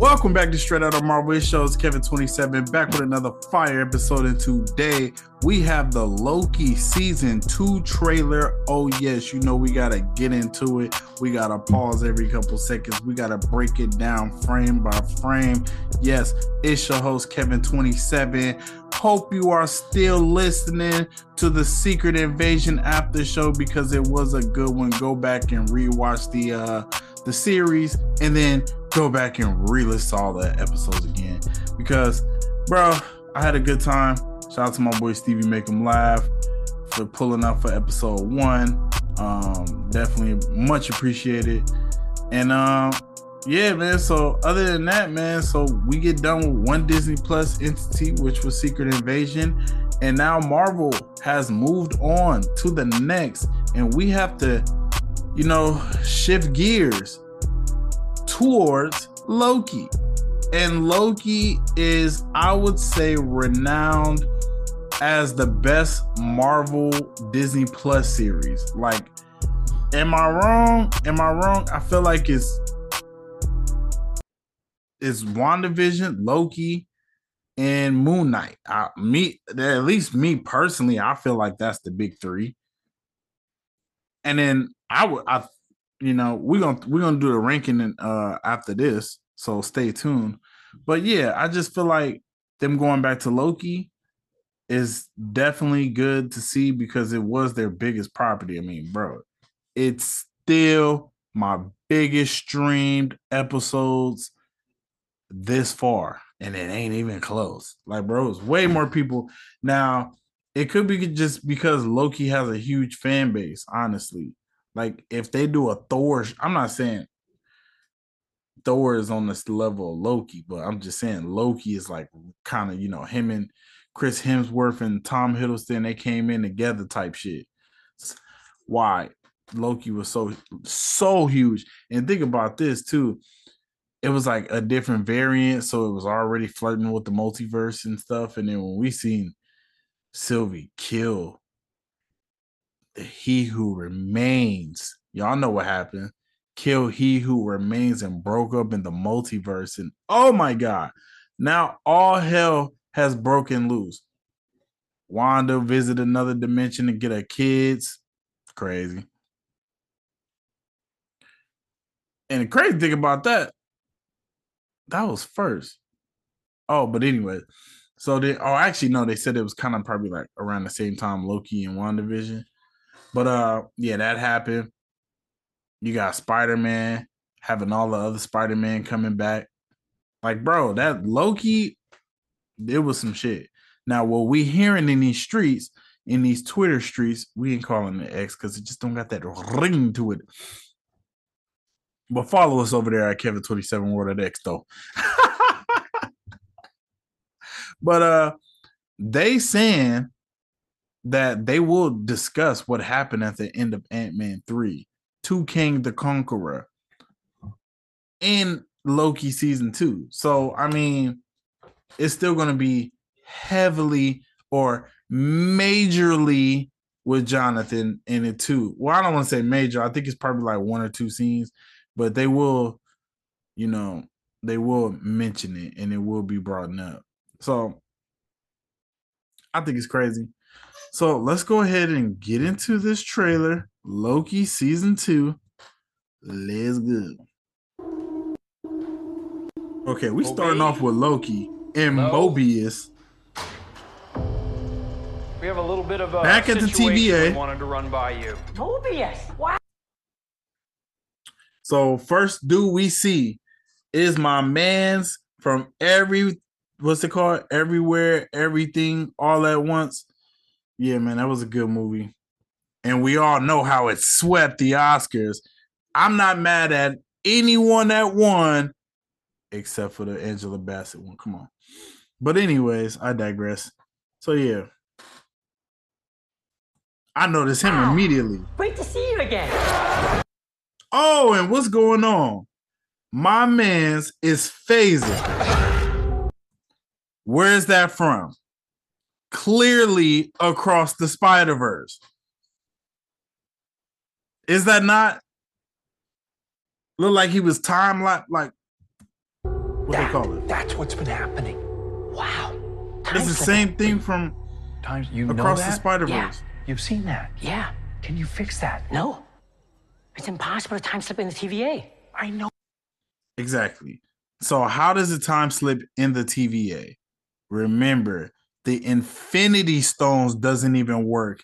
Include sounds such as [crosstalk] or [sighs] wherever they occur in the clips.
Welcome back to Straight Outta Marvel. It shows Kevin27 back with another fire episode. And today we have the Loki season two trailer. Oh, yes, you know we gotta get into it. We gotta pause every couple seconds. We gotta break it down frame by frame. Yes, it's your host Kevin27. Hope you are still listening to the Secret Invasion after show because it was a good one. Go back and rewatch the uh the series and then go back and re-listen all the episodes again. Because bro i had a good time. Shout out to my boy stevie make him laugh for pulling up for episode one. Um definitely much appreciated. And um yeah man so other than that man so we get done with one disney plus entity which was secret invasion. And now marvel has moved on to the next. And we have to you know shift gears towards Loki. And Loki is, I would say, renowned as the best Marvel Disney Plus series. Like, am I wrong? Am I wrong? I feel like it's it's WandaVision, Loki, and Moon Knight. I, me, at least me personally, I feel like that's the big three. And then I would, I you know, we're gonna we're gonna do the ranking in, uh after this, so stay tuned. But yeah, I just feel like them going back to Loki is definitely good to see because it was their biggest property. I mean, bro, it's still my biggest streamed episodes this far, and it ain't even close. Like, bro, it's way more people now. It could be just because Loki has a huge fan base, honestly. Like if they do a Thor, I'm not saying Thor is on this level of Loki, but I'm just saying Loki is like kind of you know him and Chris Hemsworth and Tom Hiddleston they came in together type shit. Why Loki was so so huge, and think about this too. It was like a different variant, so it was already flirting with the multiverse and stuff. And then when we seen Sylvie kill he who remains. Y'all know what happened. Kill he who remains and broke up in the multiverse. And oh my God, now all hell has broken loose. Wanda visit another dimension to get her kids. Crazy. And the crazy thing about that, that was first. Oh, but anyway, so they oh actually no, they said it was kind of probably like around the same time Loki and WandaVision. But uh, yeah, that happened. You got Spider Man having all the other Spider Man coming back. Like, bro, that Loki, it was some shit. Now, what we hearing in these streets, in these Twitter streets, we ain't calling it X because it just don't got that ring to it. But follow us over there at Kevin27 World at X though. [laughs] but uh they saying that they will discuss what happened at the end of Ant-Man 3 to Kang the Conqueror in Loki season 2. So, I mean, it's still going to be heavily or majorly with Jonathan in it too. Well, I don't want to say major. I think it's probably like one or two scenes, but they will, you know, they will mention it and it will be brought up. So I think it's crazy. So let's go ahead and get into this trailer. Loki season two. Let's go. Okay, we starting off with Loki and Hello? Mobius. We have a little bit of a back at the TVA. Wanted to run by you. Mobius. Wow. So first dude we see is my man's from every what's it called? Everywhere, everything, all at once. Yeah, man, that was a good movie. And we all know how it swept the Oscars. I'm not mad at anyone that won except for the Angela Bassett one. Come on. But anyways, I digress. So yeah. I noticed him wow. immediately. Great to see you again. Oh, and what's going on? My man's is phasing. Where's that from? Clearly across the Spider Verse. Is that not? Look like he was time like like what they call it. That's what's been happening. Wow. It's Time the same thing from Times you know across the that? Spider Verse. Yeah. You've seen that. Yeah. Can you fix that? No. It's impossible to time slip in the TVA. I know. Exactly. So how does the time slip in the TVA? Remember, the Infinity Stones doesn't even work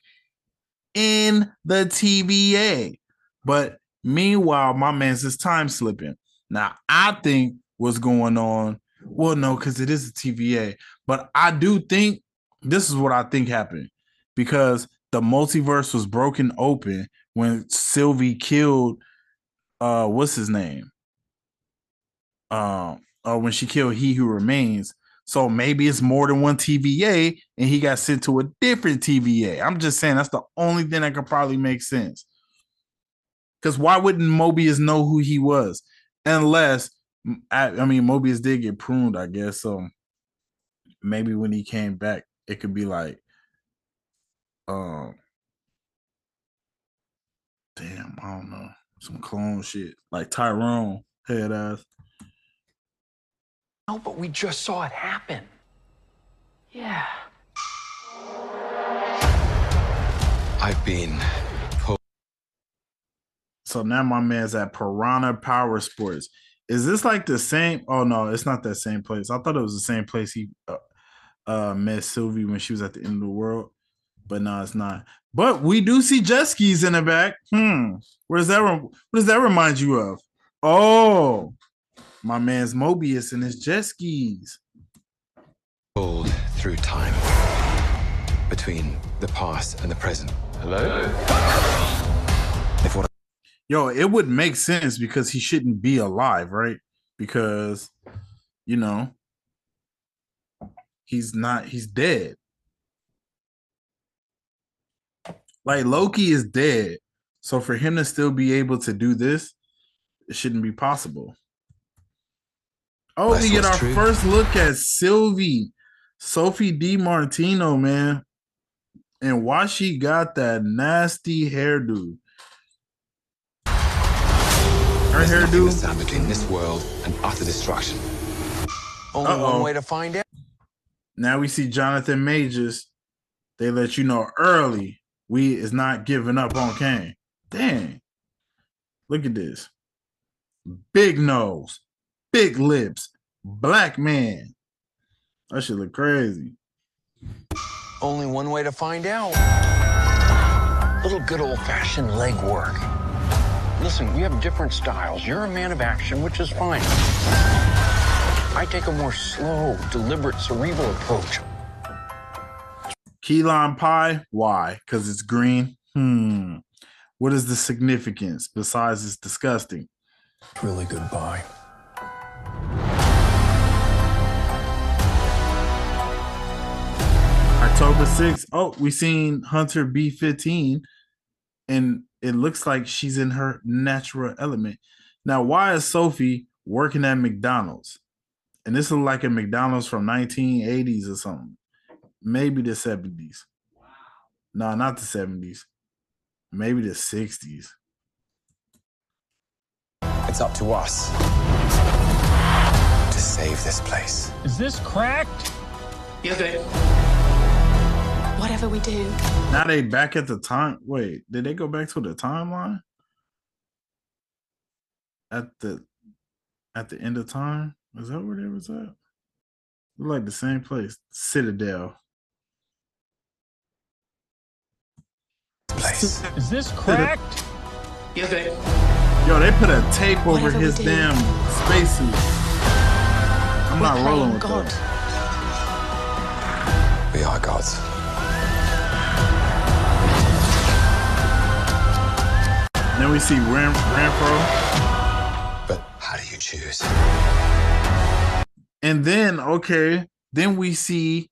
in the TVA. But meanwhile, my man's is time slipping. Now, I think what's going on. Well, no, because it is a TVA. But I do think this is what I think happened because the multiverse was broken open when Sylvie killed uh what's his name? um uh, when she killed he who remains so maybe it's more than one tva and he got sent to a different tva i'm just saying that's the only thing that could probably make sense. Because why wouldn't mobius know who he was? Unless I, I mean mobius did get pruned i guess so maybe when he came back it could be like um damn i don't know some clone shit like tyrone head ass No, but we just saw it happen. Yeah. I've been So now my man's at Piranha Power Sports. Is this like the same? Oh no, it's not that same place. I thought it was the same place he uh, uh met Sylvie when she was at the end of the world, but no, it's not. But we do see jet skis in the back. Hmm, what does that? Re- what does that remind you of? Oh, my man's Mobius and his jet skis. pulled through time between the past and the present. Hello? If what Yo, it would make sense because he shouldn't be alive, right? Because you know he's not he's dead. Like Loki is dead. So for him to still be able to do this, it shouldn't be possible. Oh, That's we get our true. first look at Sylvie, Sophie Di Martino, man. And why she got that nasty hairdo. Her there's nothing to hairdo. between this world and utter destruction. Only Uh-oh. one way to find out. Now we see Jonathan Majors. They let you know early we is not giving up on Kang. Dang. Look at this. Big nose, big lips, black man. That should look crazy. Only one way to find out. Little good old fashioned leg work. Listen, we have different styles. You're a man of action, which is fine. I take a more slow, deliberate, cerebral approach. Key lime pie. Why? Because it's green. Hmm. What is the significance besides it's disgusting? It's really good pie. October 6th. Oh, we seen Hunter B15 and it looks like she's in her natural element. Now, why is Sophie working at McDonald's? And this is like a McDonald's from 1980s or something. Maybe the 70s. No, not the 70s. Maybe the 60s. It's up to us to save this place. Is this cracked? Whatever we do, Now they back at the time. Wait, did they go back to the timeline? At the at the end of time? Is that where they was at? Look like the same place. Citadel. Place. Is this cracked? Yo, they put a tape over Whatever we his do. damn spacesuit. I'm not we're rolling playing with God. that. We are gods. Then we see Ram Ramfro. But how do you choose? And then, okay, then we see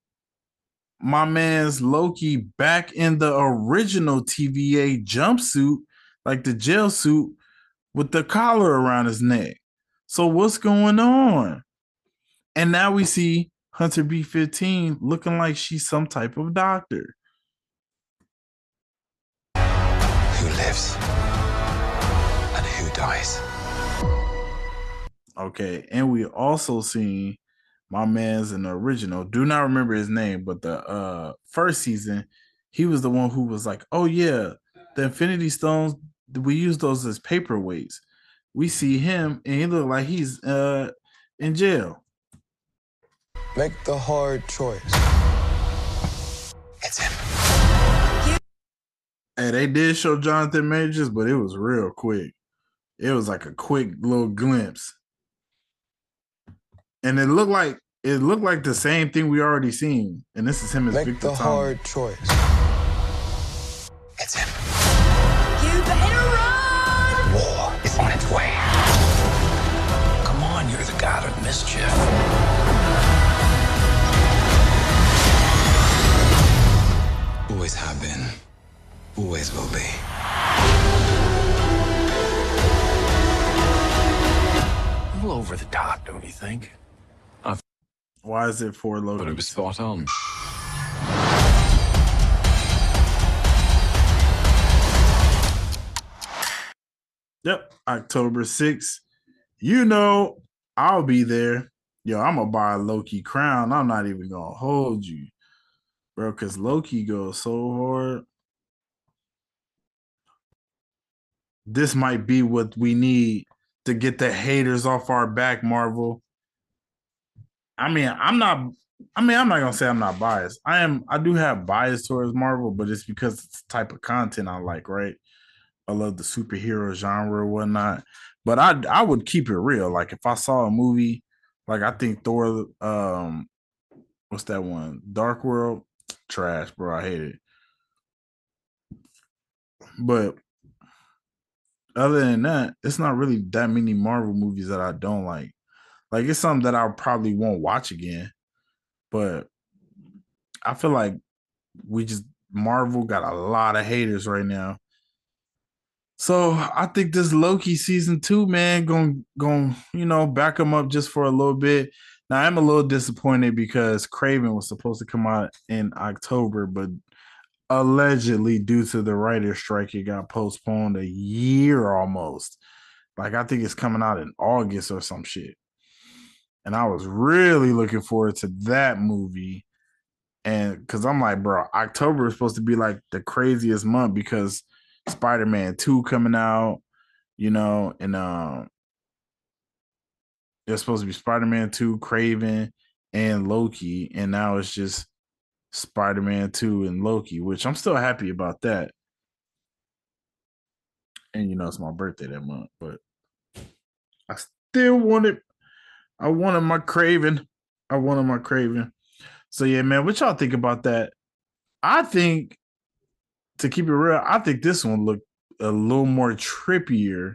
my man's Loki back in the original TVA jumpsuit, like the jail suit with the collar around his neck. So what's going on? And now we see Hunter B15 looking like she's some type of doctor. Who lives and who dies? Okay, and we also seen my man's in the original. Do not remember his name, but the uh first season, he was the one who was like, "Oh yeah, the Infinity Stones. We use those as paperweights." We see him, and he look like he's uh in jail. Make the hard choice. It's him. And they did show Jonathan Majors, but it was real quick. It was like a quick little glimpse. And it looked like it looked like the same thing we already seen. And this is him as Make Victor the Thomas. hard choice. It's him. You better run! War is on its way. Come on, you're the god of mischief. Always have been. Always will be. Little over the top, don't you think? Why is it for Loki? But it was spot on. Yep, October 6th. You know, I'll be there. Yo, I'm gonna buy a Loki crown. I'm not even gonna hold you, bro, because Loki goes so hard. This might be what we need to get the haters off our back, Marvel. I mean, I'm not. I mean, I'm not gonna say I'm not biased. I am. I do have bias towards Marvel, but it's because it's the type of content I like, right? I love the superhero genre or whatnot. But I I would keep it real. Like if I saw a movie, like I think Thor, um, what's that one? Dark World, trash, bro. I hate it. But other than that, it's not really that many Marvel movies that I don't like. Like it's something that I probably won't watch again. But I feel like we just Marvel got a lot of haters right now. So I think this Loki season two, man, going going you know back them up just for a little bit. Now I'm a little disappointed because Kraven was supposed to come out in October, but allegedly due to the writer's strike, it got postponed a year almost. Like I think it's coming out in August or some shit. And I was really looking forward to that movie. And because I'm like, bro, October is supposed to be like the craziest month because Spider-Man 2 coming out, you know, and um there's supposed to be Spider-Man 2, Kraven, and Loki, and now it's just Spider-Man 2 and Loki, which I'm still happy about that. And you know, it's my birthday that month, but I still wanted I wanted my Kraven. I wanted my Kraven. So yeah, man, what y'all think about that? I think to keep it real, I think this one looked a little more trippier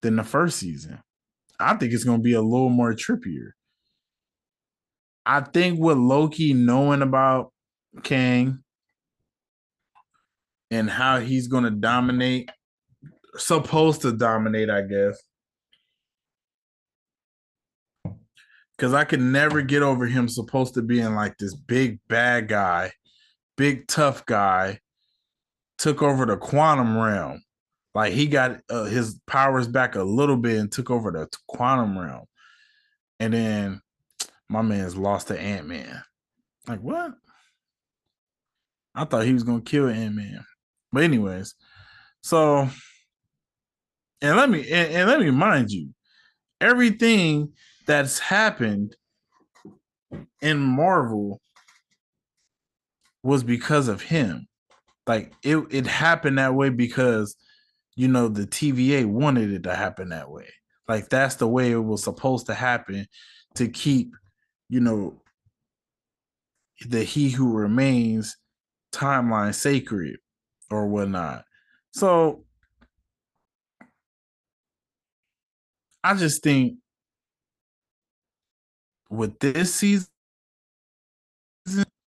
than the first season. I think it's gonna be a little more trippier. I think with Loki knowing about Kang and how he's gonna dominate, supposed to dominate, I guess. Cause I could never get over him supposed to being like this big bad guy, big tough guy, took over the quantum realm. Like he got uh, his powers back a little bit and took over the quantum realm. And then my man's lost to Ant Man. Like what? I thought he was gonna kill Ant Man. But anyways, so and let me and, and let me remind you, everything that's happened in Marvel was because of him. Like it it happened that way because you know the TVA wanted it to happen that way. Like that's the way it was supposed to happen to keep, you know, the He Who Remains timeline sacred or whatnot. So I just think with this season,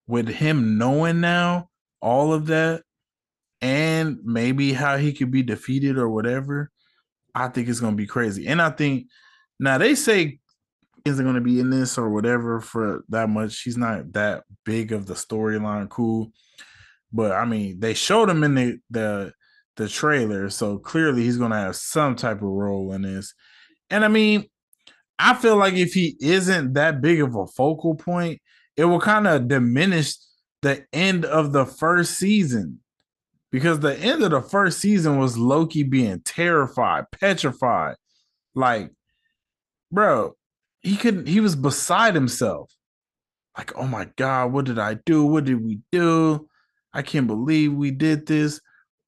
with him knowing now all of that, and maybe how he could be defeated or whatever, I think it's gonna be crazy. And I think now they say isn't gonna be in this or whatever for that much. He's not that big of the storyline, cool. But I mean, they showed him in the the the trailer, so clearly he's gonna have some type of role in this. And I mean, I feel like if he isn't that big of a focal point, it will kind of diminish the end of the first season. Because the end of the first season was Loki being terrified, petrified. Like, bro, he couldn't, he was beside himself. Like, oh my God, what did I do? What did we do? I can't believe we did this.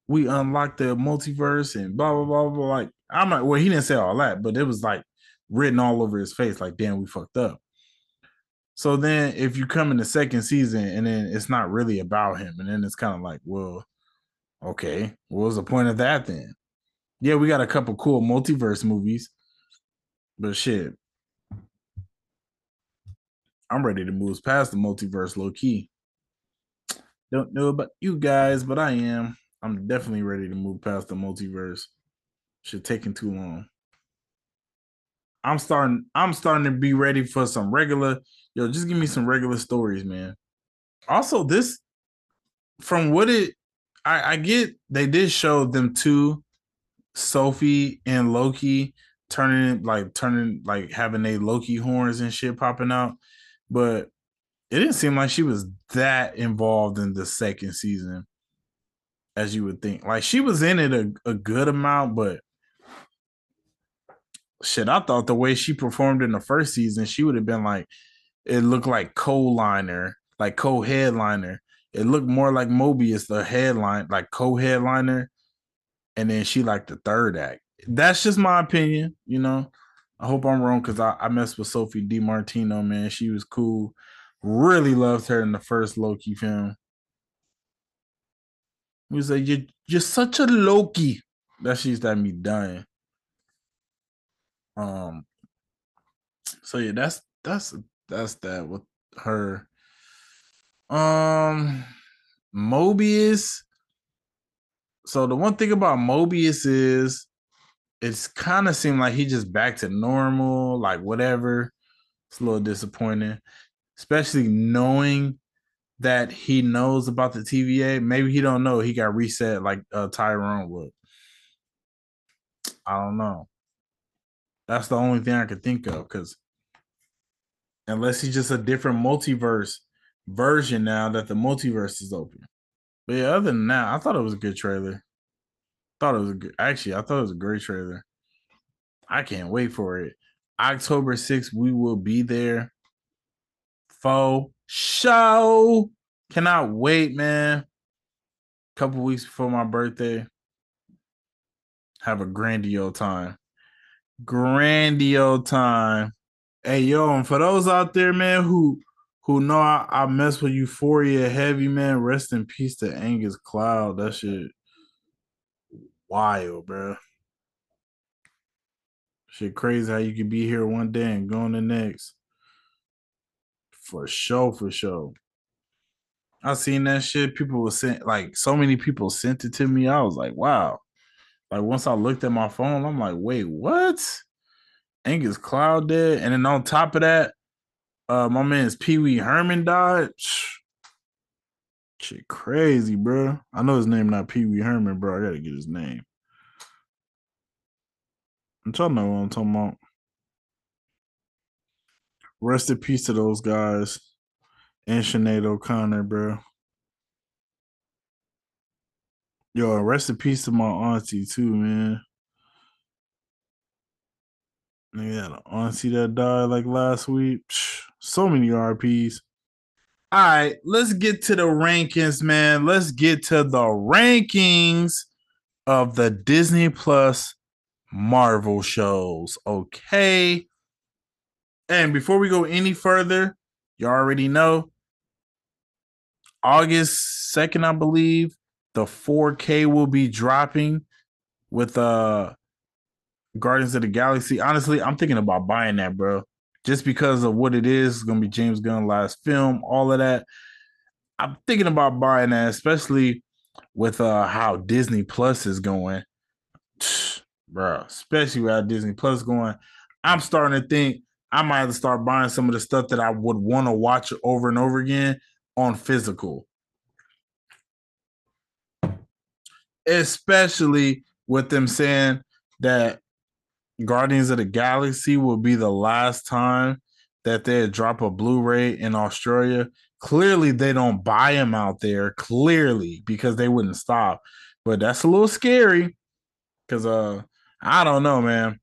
We unlocked the multiverse and blah blah blah blah. Like, I'm not well, he didn't say all that, but it was like written all over his face, like, damn, we fucked up. So then if you come in the second season and then it's not really about him, and then it's kind of like, well, okay, what was the point of that then? Yeah, we got a couple cool multiverse movies, but shit. I'm ready to move past the multiverse low key. Don't know about you guys, but I am. I'm definitely ready to move past the multiverse. Should taking too long. I'm starting. I'm starting to be ready for some regular. Yo, just give me some regular stories, man. Also, this from what it, I, I get. They did show them two, Sophie and Loki turning like turning like having a Loki horns and shit popping out, but it didn't seem like she was that involved in the second season as you would think. Like she was in it a, a good amount, but shit, I thought the way she performed in the first season, she would have been like it looked like co-liner, like co-headliner. It looked more like Mobius, the headline, like co-headliner, and then she like the third act. That's just my opinion, you know. I hope I'm wrong because I, I messed with Sophie DiMartino, man. She was cool. Really loved her in the first Loki film. He was like, You're you're such a Loki. That she's that me dying. Um so yeah, that's that's that's that with her. Um Mobius. So the one thing about Mobius is it's kind of seemed like he just back to normal, like whatever. It's a little disappointing, especially knowing that he knows about the TVA. Maybe he don't know he got reset like uh, Tyrone would. I don't know. That's the only thing I could think of because unless he's just a different multiverse version now that the multiverse is open. But yeah, other than that, I thought it was a good trailer. Thought it was a actually, I thought it was a great trailer. I can't wait for it. October 6th, we will be there. Faux show. Cannot wait, man. Couple weeks before my birthday. Have a grandio time. Grandio time. Hey, yo, and for those out there, man, who who know I, I mess with Euphoria heavy, man, rest in peace to Angus Cloud. That shit wild, bro. Shit crazy how you can be here one day and go on the next. For sure, for sure. I seen that shit. People were sent like so many people sent it to me. I was like, wow. Like once I looked at my phone, I'm like, wait, what? Angus Cloud dead. And then on top of that, uh my man's Pee Wee Herman died. Shit crazy, bro. I know his name not Pee Wee Herman, bro. I gotta get his name. I'm trying to know what I'm talking about. Rest in peace to those guys. And Sinead O'Connor, bro. Yo, rest in peace to my auntie too, man. Nigga had an auntie that died like last week. So many RPs. All right, let's get to the rankings, man. Let's get to the rankings of the Disney Plus Marvel shows. Okay. And before we go any further, you already know August 2nd, I believe, the 4K will be dropping with uh Guardians of the Galaxy. Honestly, I'm thinking about buying that, bro. Just because of what it is, it's gonna be James Gunn last film, all of that. I'm thinking about buying that, especially with uh how Disney Plus is going. [sighs] Bro, especially with how Disney Plus going. I'm starting to think I might have to start buying some of the stuff that I would want to watch over and over again on physical. Especially with them saying that Guardians of the Galaxy will be the last time that they drop a Blu-ray in Australia. Clearly, they don't buy them out there. Clearly, because they wouldn't stop. But that's a little scary. Cause uh, I don't know, man.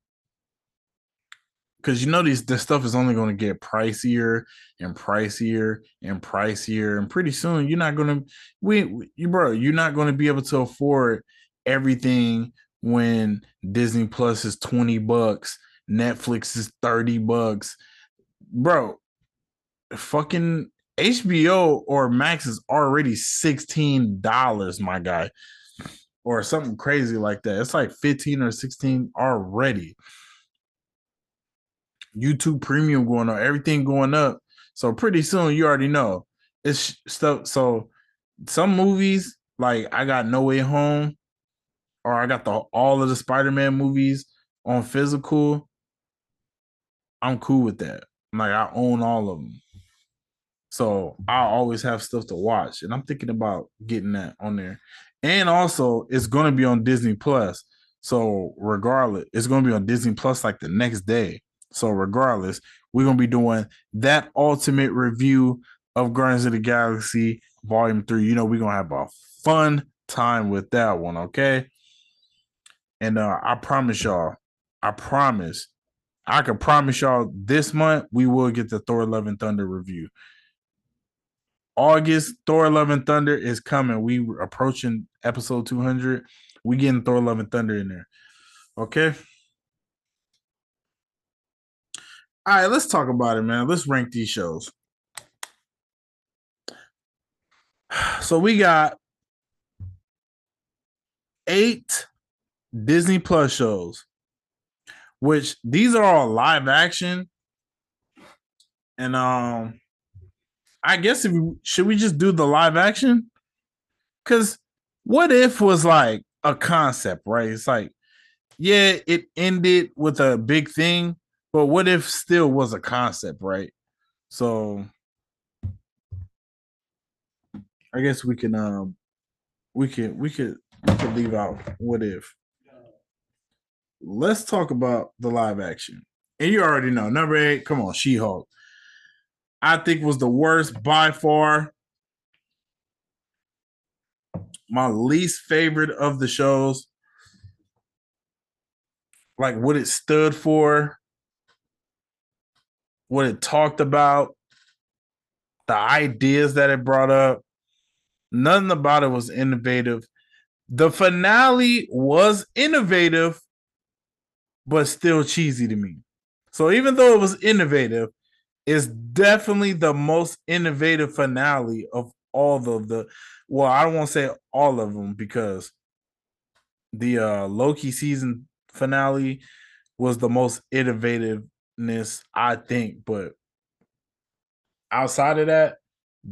Cause you know these this stuff is only going to get pricier and pricier and pricier, and pretty soon you're not going to we you bro, you're not going to be able to afford everything when Disney Plus is 20 bucks, Netflix is 30 bucks. Bro, fucking HBO or Max is already $16, my guy. Or something crazy like that. It's like 15 or 16 already. YouTube premium going up, everything going up. So pretty soon you already know. It's stuff. So some movies, like I got No Way Home, or I got the all of the Spider-Man movies on physical. I'm cool with that. Like I own all of them. So I always have stuff to watch. And I'm thinking about getting that on there. And also it's gonna be on Disney Plus. So regardless, it's gonna be on Disney Plus like the next day. So regardless, we're gonna be doing that ultimate review of Guardians of the Galaxy Volume 3. You know, we're gonna have a fun time with that one, okay? And uh I promise y'all, I promise, I can promise y'all this month we will get the Thor Love and Thunder review. August, Thor Love and Thunder is coming. We approaching episode 200. We getting Thor Love and Thunder in there. Okay. All right, let's talk about it, man. Let's rank these shows. [sighs] So we got eight Disney Plus shows, which these are all live action. And um, I guess if we, should we just do the live action? Because what if was like a concept, right? It's like, yeah, it ended with a big thing, but what if still was a concept, right? So I guess we can um we can we could we could leave out what if. Let's talk about the live action. And you already know number eight, come on, She-Hulk. I think was the worst by far. My least favorite of the shows. Like what it stood for, what it talked about, the ideas that it brought up. Nothing about it was innovative. The finale was innovative, but still cheesy to me. So even though it was innovative, it's definitely the most innovative finale of all of the. Well, I don't want to say all of them because the uh Loki season finale was the most innovativeness, I think. But outside of that,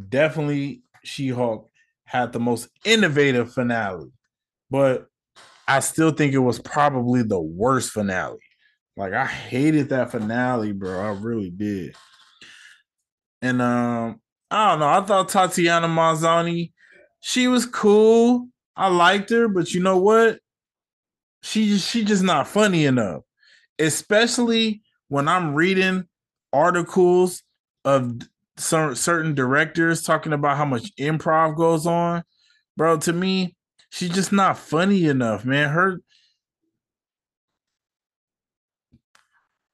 definitely She-Hulk had the most innovative finale. But I still think it was probably the worst finale. Like I hated that finale, bro. I really did. And um, I don't know. I thought Tatiana Maslany, she was cool. I liked her, but you know what? She she just not funny enough. Especially when I'm reading articles of some certain directors talking about how much improv goes on. Bro, to me, she's just not funny enough, man. Her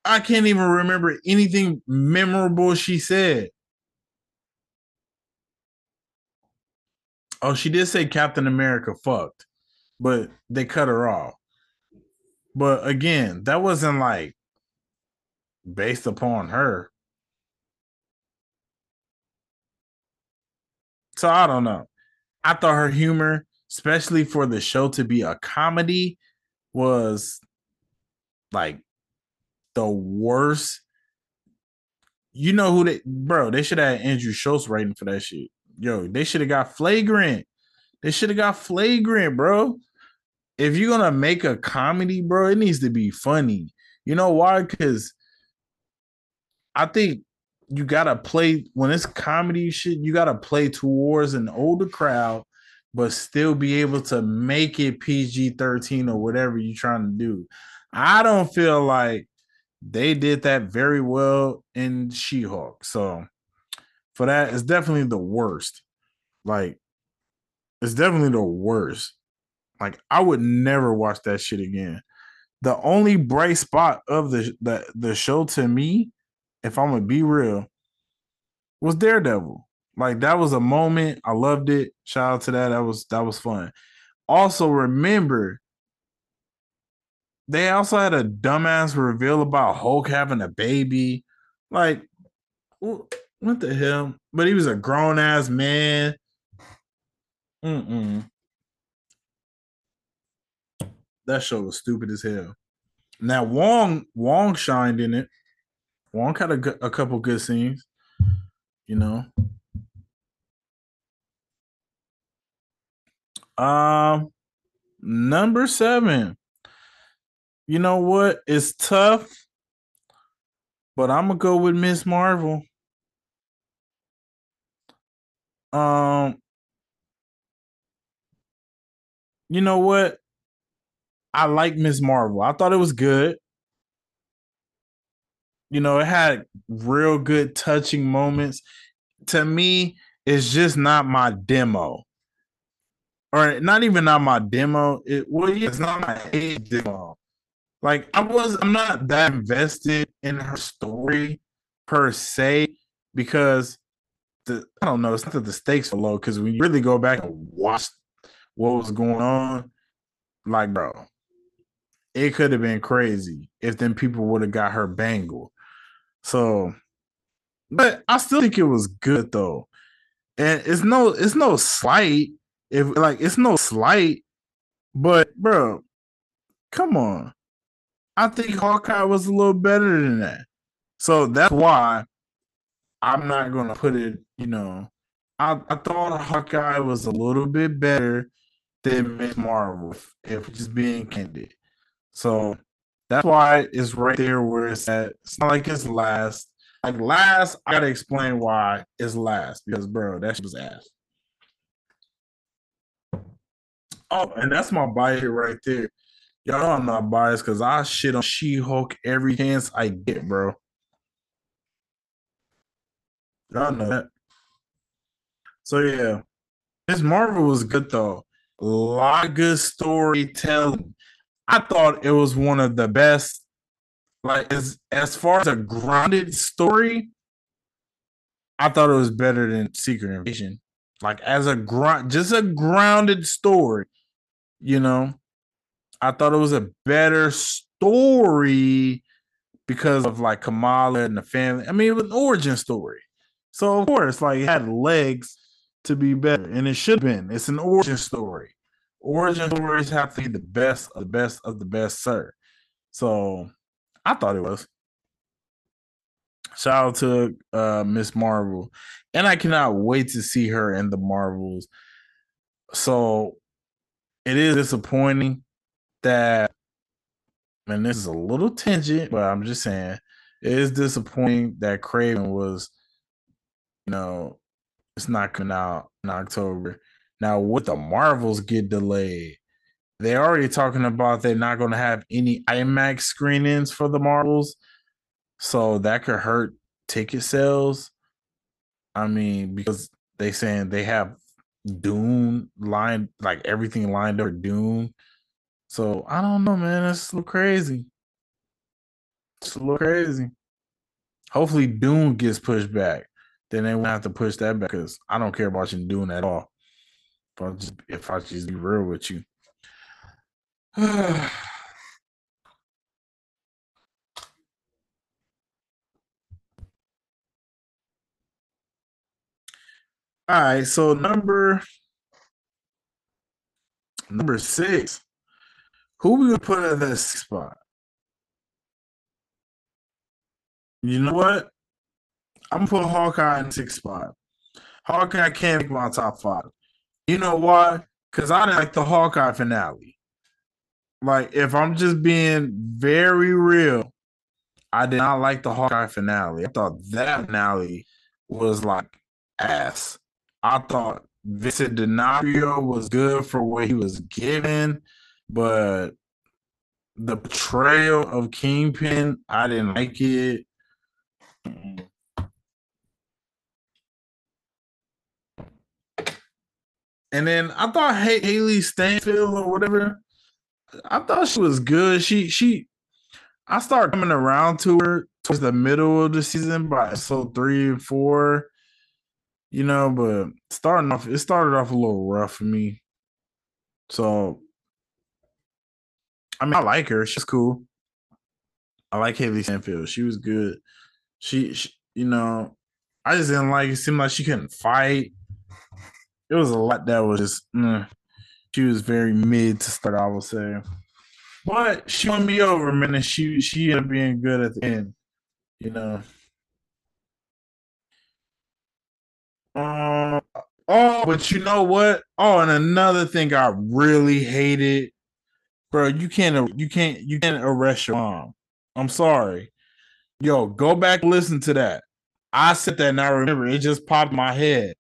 I can't even remember anything memorable she said. Oh, she did say Captain America fucked, but they cut her off. But again, that wasn't like based upon her. So I don't know. I thought her humor, especially for the show to be a comedy, was like the worst. You know who they, bro? They should have Andrew Schulz writing for that shit. Yo, they should have got flagrant. They should have got flagrant, bro. If you're gonna make a comedy, bro, it needs to be funny. You know why? Because I think you gotta play when it's comedy shit, you gotta play towards an older crowd, but still be able to make it PG 13 or whatever you're trying to do. I don't feel like they did that very well in She-Hulk. So for that, it's definitely the worst. Like, it's definitely the worst. Like, I would never watch that shit again. The only bright spot of the the, the show to me, if I'm gonna be real, was Daredevil. Like that was a moment. I loved it. Shout out to that. That was that was fun. Also, remember they also had a dumbass reveal about Hulk having a baby. Like, what the hell? But he was a grown ass man. Mm-mm. That show was stupid as hell. Now Wong Wong shined in it. Wong had a, a couple good scenes. You know. Um, number seven. You know what? It's tough, but I'm gonna go with Miss Marvel. Um, you know what? I like Miss Marvel. I thought it was good. You know, it had real good touching moments. To me, it's just not my demo. Or not even not my demo. It well, yeah, it's not my age demo. Like I was I'm not that invested in her story per se because the I don't know, it's not that the stakes are low because when you really go back and watch what was going on, like bro, it could have been crazy if then people would have got her bangle. So, but I still think it was good though, and it's no, it's no slight. If like it's no slight, but bro, come on. I think Hawkeye was a little better than that. So that's why I'm not gonna put it, you know. I, I thought Hawkeye was a little bit better than Miss Marvel, if, just being candid. So that's why it's right there where it's at. It's not like it's last. Like last, I gotta explain why it's last because bro, that shit was ass. Oh, and that's my bias right there. Y'all know I'm not biased because I shit on She-Hulk every chance I get, bro. Y'all know that. So yeah, Miss Marvel was good though. A lot of good storytelling. I thought it was one of the best. Like as as far as a grounded story, I thought it was better than Secret Invasion. Like as a ground, just a grounded story, you know. I thought it was a better story because of like Kamala and the family. I mean, it was an origin story. So of course, like it had legs to be better, and it should have been. It's an origin story. Origin stories have to be the best of the best of the best, sir. So I thought it was. Shout out to uh Miss Marvel. And I cannot wait to see her in the Marvels. So it is disappointing that and this is a little tangent, but I'm just saying it is disappointing that Kraven was, you know, it's not coming out in October. Now, with the Marvels get delayed, they're already talking about they're not going to have any IMAX screenings for the Marvels, so that could hurt ticket sales. I mean, because they saying they have Dune lined, like everything lined up for Dune. So I don't know, man. It's a little crazy. It's a little crazy. Hopefully, Dune gets pushed back. Then they won't have to push that back because I don't care about you Dune at all. If I just be real with you. [sighs] [sighs] All right, so number number six. Who we gonna put at that spot? You know what? I'm gonna put Hawkeye in sixth spot. Hawkeye can't make my top five. You know why? Because I didn't like the Hawkeye finale. Like, if I'm just being very real, I did not like the Hawkeye finale. I thought that finale was like ass. I thought Vincent D'Onofrio was good for what he was given, but the portrayal of Kingpin, I didn't like it. And then I thought Hay- Hailee Steinfeld or whatever, I thought she was good. She she I started coming around to her towards the middle of the season by so three and four, you know, but starting off, it started off a little rough for me. So, I mean, I like her. She's cool. I like Hailee Steinfeld. She was good. She, she you know, I just didn't like it. Seemed like she couldn't fight. It was a lot that was just, mm, she was very mid to start. I would say. But she won me over, man, and she she ended up being good at the end, you know. Um, oh, but you know what? Oh, and another thing I really hated, bro. You can't you can't you can't arrest your mom. I'm sorry. Yo, go back listen to that. I said that and I remember it just popped my head.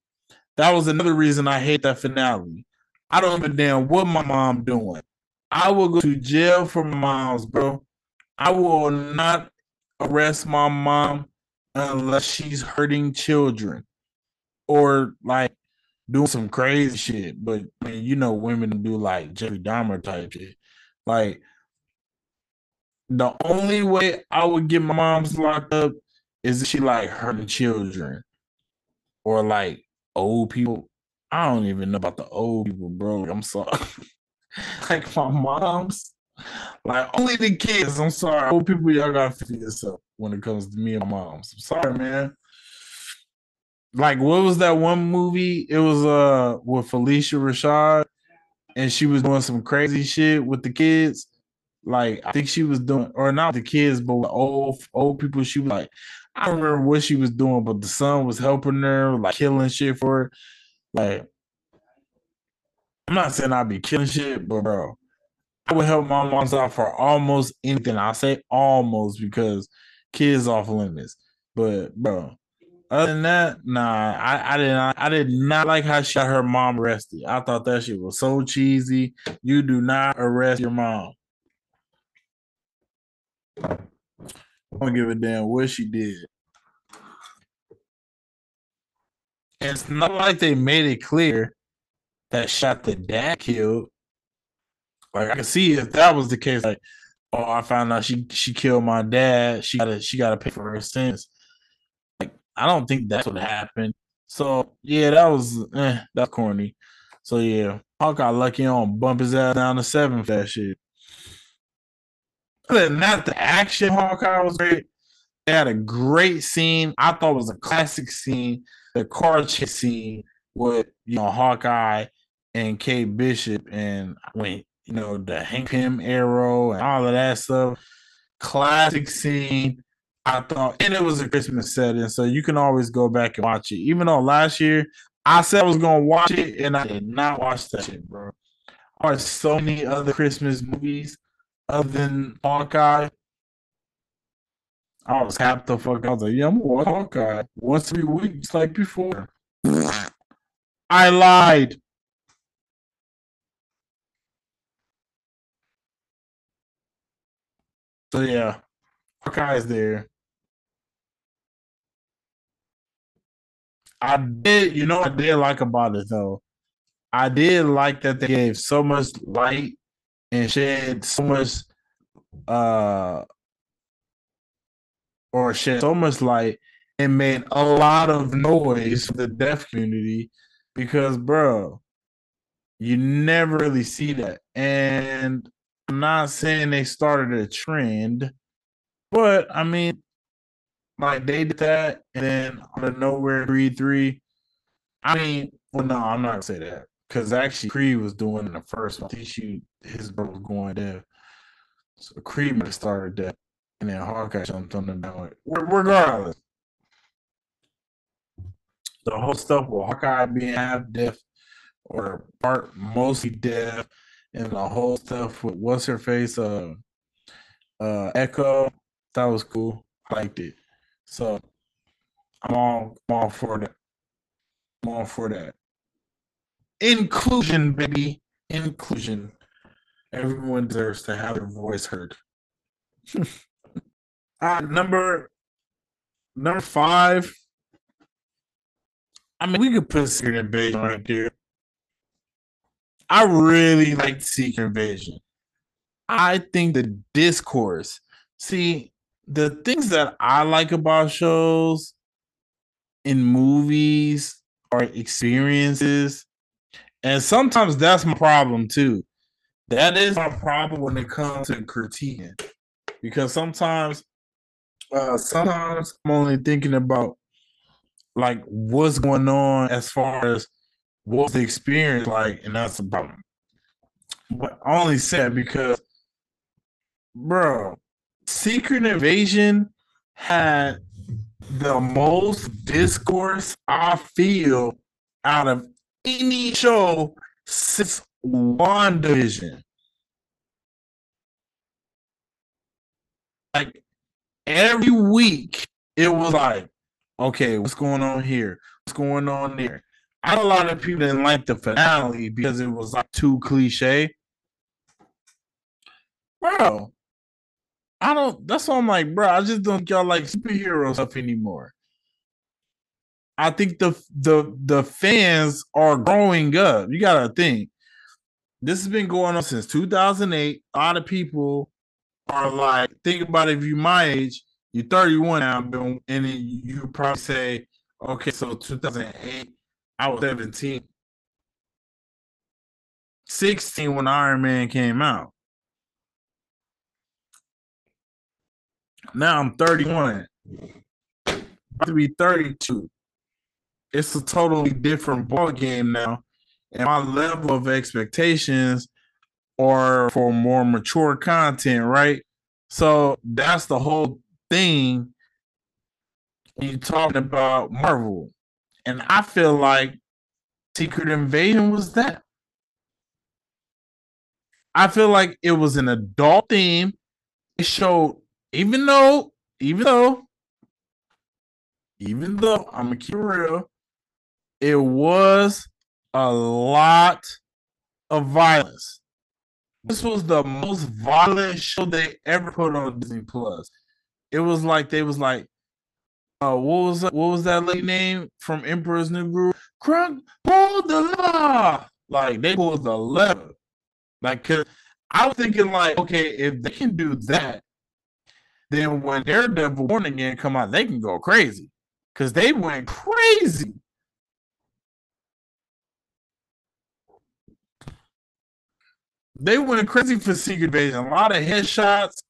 That was another reason I hate that finale. I don't a damn what my mom doing. I will go to jail for my moms, bro. I will not arrest my mom unless she's hurting children or like doing some crazy shit. But I mean, you know, women do like Jeffrey Dahmer type shit. Like the only way I would get my mom's locked up is if she like hurting children or like old people. I don't even know about the old people, bro. I'm sorry. [laughs] like my mom's, like only the kids. I'm sorry, old people, y'all gotta this out when it comes to me and my mom's. I'm sorry, man. Like, what was that one movie? It was uh with Phylicia Rashad, and she was doing some crazy shit with the kids. Like, I think she was doing, or not the kids, but old old people. She was like, I don't remember what she was doing, but the son was helping her, like killing shit for her. Like, I'm not saying I'd be killing shit, but bro, I would help my moms out for almost anything. I say almost because kids off limits. But bro, other than that, nah, I, I did not I did not like how she got her mom arrested. I thought that shit was so cheesy. You do not arrest your mom. I don't give a damn what she did. It's not like they made it clear that shot the dad killed. Like I can see if that was the case, like, oh, I found out she she killed my dad. She gotta she gotta pay for her sins. I don't think that's what happened. So yeah, that was eh, that's corny. So yeah, Hawkeye lucky on bump his ass down to seven for that shit. Other than that, the action Hawkeye was great. They had a great scene. I thought it was a classic scene. The car chase scene with you know Hawkeye and Kate Bishop and when you know the Hank Pym arrow and all of that stuff. Classic scene. I thought, and it was a Christmas setting, so you can always go back and watch it. Even though last year I said I was gonna watch it, and I did not watch that shit, bro. Are so many other Christmas movies other than Hawkeye. I was happy the fuck. I was like, yeah, I'm gonna watch Hawkeye once every week, just like before. [laughs] I lied. So yeah, Hawkeye's there. I did, you know, I did like about it though. I did like that they gave so much light and shed so much, uh, or shed so much light and made a lot of noise for the deaf community because, bro, you never really see that. And I'm not saying they started a trend, but I mean, like they did that, and then out of nowhere, Creed three. I mean, well, no, I'm not gonna say that because actually Creed was doing in the first one. I his bro was going there, so Creed might have started that, and then Hawkeye jumped on them. Now, regardless, the whole stuff with Hawkeye being half deaf or part mostly deaf and the whole stuff with what's her face, uh, uh, Echo. That was cool. I liked it. So I'm all, I'm all for that. I'm all for that. Inclusion, baby. Inclusion. Everyone deserves to have their voice heard. [laughs] uh, number number five. I mean, we could put Secret Invasion right there. I really like Secret Invasion. I think the discourse. See, the things that I like about shows in movies or experiences, and sometimes that's my problem too. That is my problem when it comes to critiquing, because sometimes, uh, sometimes I'm only thinking about like what's going on as far as what's the experience like, and that's the problem. But I only said because, bro, Secret Invasion had the most discourse I feel out of any show since WandaVision. Like every week, it was like, okay, what's going on here? What's going on there? I a lot of people didn't like the finale because it was like too cliche. Bro, I don't. That's why I'm like, bro. I just don't y'all like superhero stuff anymore. I think the the the fans are growing up. You gotta think. This has been going on since 2008. A lot of people are like, think about if you my age, you're 31 now, and then you probably say, okay, so 2008, I was 17. 16 when Iron Man came out. Now I'm 31. About to be 32. It's a totally different ball game now. And my level of expectations are for more mature content, right? So that's the whole thing. You talking about Marvel. And I feel like Secret Invasion was that. I feel like it was an adult theme. It showed even though, even though, even though I'm gonna keep it real, it was a lot of violence. This was the most violent show they ever put on Disney Plus. It was like they was like, uh, what was that, what was that lady name from Emperor's New Groove? Kronk pull the lever. Like they pulled the lever. Like, cause I was thinking like, okay, if they can do that, then when Daredevil Born Again come out, they can go crazy because they went crazy. They went crazy for Secret Invasion. A lot of headshots.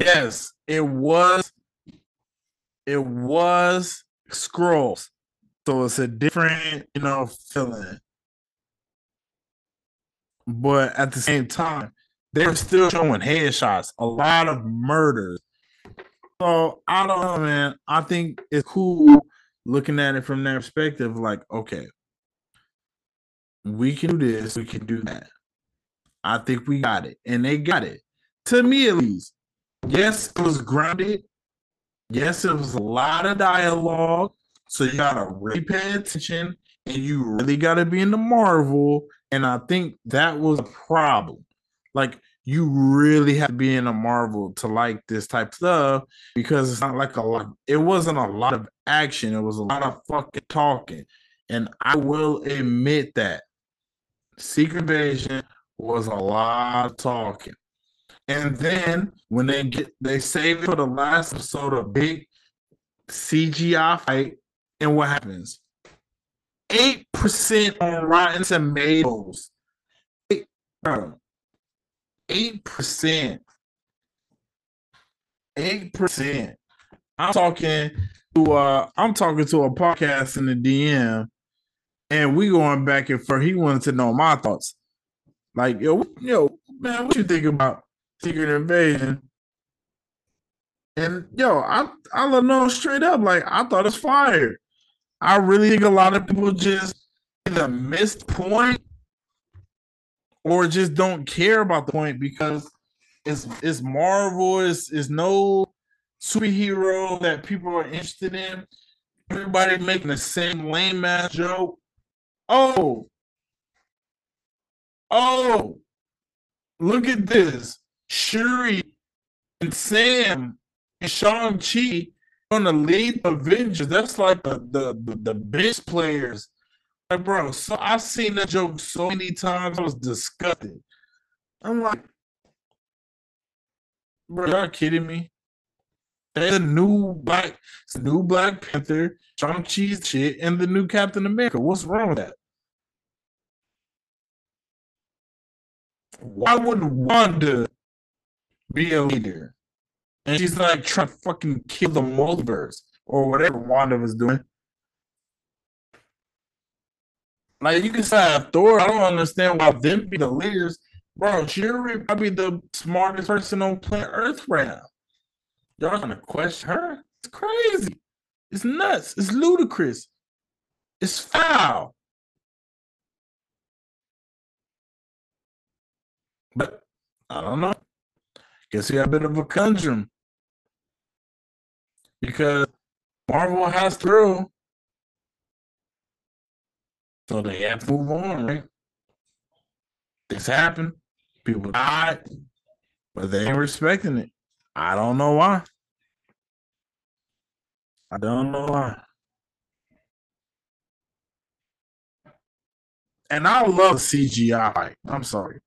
Yes, it was. It was scrolls, So it's a different, you know, feeling. But at the same time, they're still showing headshots, a lot of murders. So I don't know, man. I think it's cool looking at it from that perspective. Like, okay, we can do this, we can do that. I think we got it, and they got it. To me, at least. Yes, it was grounded. Yes, it was a lot of dialogue. So you gotta really pay attention, and you really gotta be in the Marvel. And I think that was a problem. Like you really have to be in a Marvel to like this type stuff because it's not like a lot. It wasn't a lot of action. It was a lot of fucking talking, and I will admit that Secret Invasion was a lot of talking. And then when they get they save it for the last episode of big CGI fight, and what happens? Eight percent on Rotten Tomatoes. Eight, eight percent. Eight percent. I'm talking to uh I'm talking to a podcast in the DM, and we going back and forth. He wanted to know my thoughts. Like, yo, yo, man, what you think about Secret Invasion? And yo, I I let know straight up. Like, I thought it's fire. I really think a lot of people just either missed point or just don't care about the point because it's it's Marvel, it's, it's no superhero that people are interested in. Everybody making the same lame ass joke. Oh, Oh, look at this. Shuri and Sam and Shang-Chi on the lead Avengers. That's like the the the, the bench players. Like, bro, so I've seen that joke so many times. I was disgusted. I'm like, bro, y'all kidding me? There's a new black, new Black Panther, Shang-Chi's shit, and the new Captain America. What's wrong with that? Why would Wanda be a leader? And she's like trying to fucking kill the multiverse or whatever Wanda was doing. Like you can say Thor, I don't understand why them be the leaders. Bro, Shuri probably the smartest person on planet Earth right now. Y'all gonna question her? It's crazy. It's nuts. It's ludicrous. It's foul. But I don't know. Guess we got a bit of a conundrum. Because Marvel has through. So they have to move on, right? This happened. People died. But they ain't respecting it. I don't know why. I don't know why. And I love CGI. I'm sorry.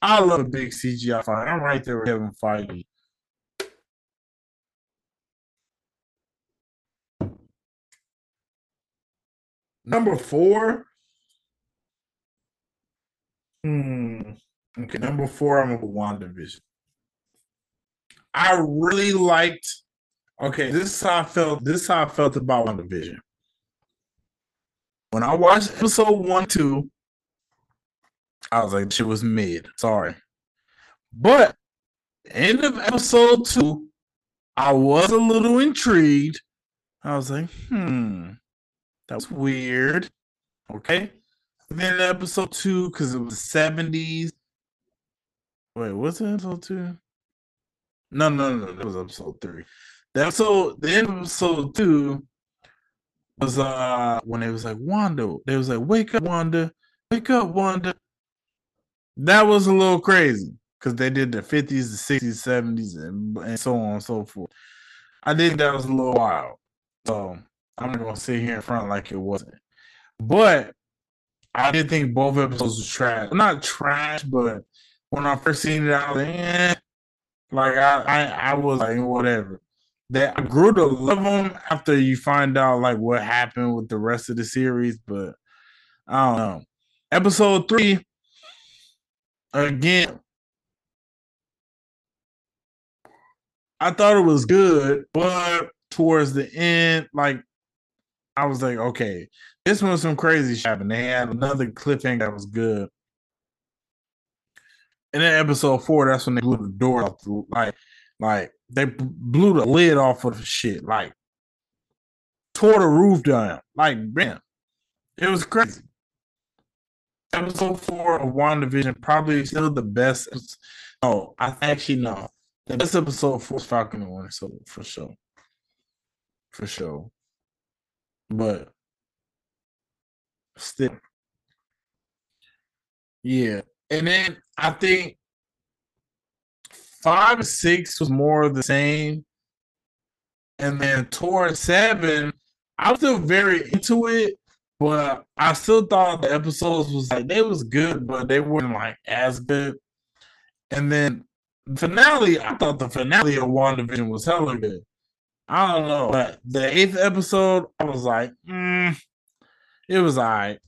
I love a big CGI fight. I'm right there with Kevin Feige. Number four. Hmm. Okay, number four, I'm with WandaVision. I really liked. Okay, this is how I felt. This is how I felt about WandaVision. When I watched episode one, two, I was like, she was mid. Sorry. But end of episode two, I was a little intrigued. I was like, hmm, that was weird. Okay. Then episode two, because it was 70s. Wait, what's episode two? No, no, no, that was episode three. The episode, the end of episode two was uh when it was like Wanda. They was like, wake up, Wanda, wake up, Wanda. That was a little crazy because they did the 50s, the 60s, 70s, and, and so on and so forth. I think that was a little wild. So I'm not gonna sit here in front like it wasn't. But I did think both episodes was trash. Not trash, but when I first seen it, I was like, eh. like I, I, I was like, whatever. That I grew to love them after you find out like what happened with the rest of the series, but I don't know. Episode three, again, I thought it was good, but towards the end, like I was like, okay, this was some crazy shit happened. They had another cliffhanger that was good. And then episode four, that's when they blew the door off. The, like, like they blew the lid off of the shit. Like, tore the roof down. Like, man, it was crazy. Episode four of WandaVision probably still the best. Oh, I actually know the best episode four is Falcon and Winter Soldier for sure, for sure. But still, yeah. And then I think five six was more of the same. And then tour seven, I was still very into it, but I still thought the episodes was like they was good, but they weren't like as good. And then finale, I thought the finale of WandaVision was hella good. I don't know, but the eighth episode, I was like, mm, it was alright.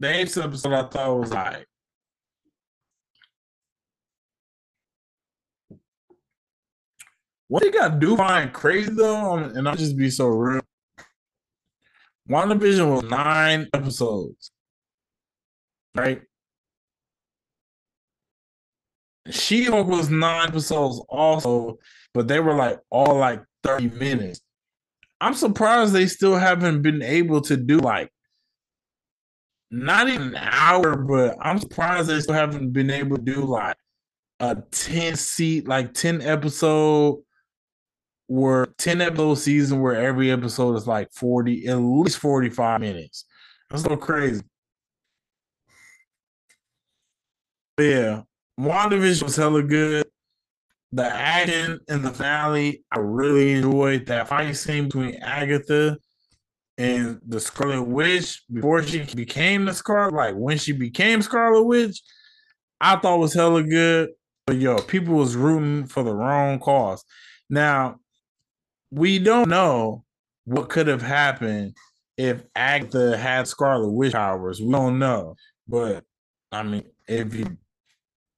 The eighth episode I thought was like what they got to do find crazy though, and I'll just be so real. WandaVision was nine episodes, right? She Hulk was nine episodes also, but they were like all like 30 minutes. I'm surprised they still haven't been able to do like not even an hour, but I'm surprised they still haven't been able to do like a 10 seat, like 10 episode where 10 episode season where every episode is like 40, at least 45 minutes. That's so crazy. Yeah, WandaVision was hella good. The action in the finale, I really enjoyed that fight scene between Agatha and the Scarlet Witch before she became the Scarlet. Like when she became Scarlet Witch, I thought was hella good. But yo, people was rooting for the wrong cause. Now, we don't know what could have happened if Agatha had Scarlet Witch powers. We don't know. But I mean, if you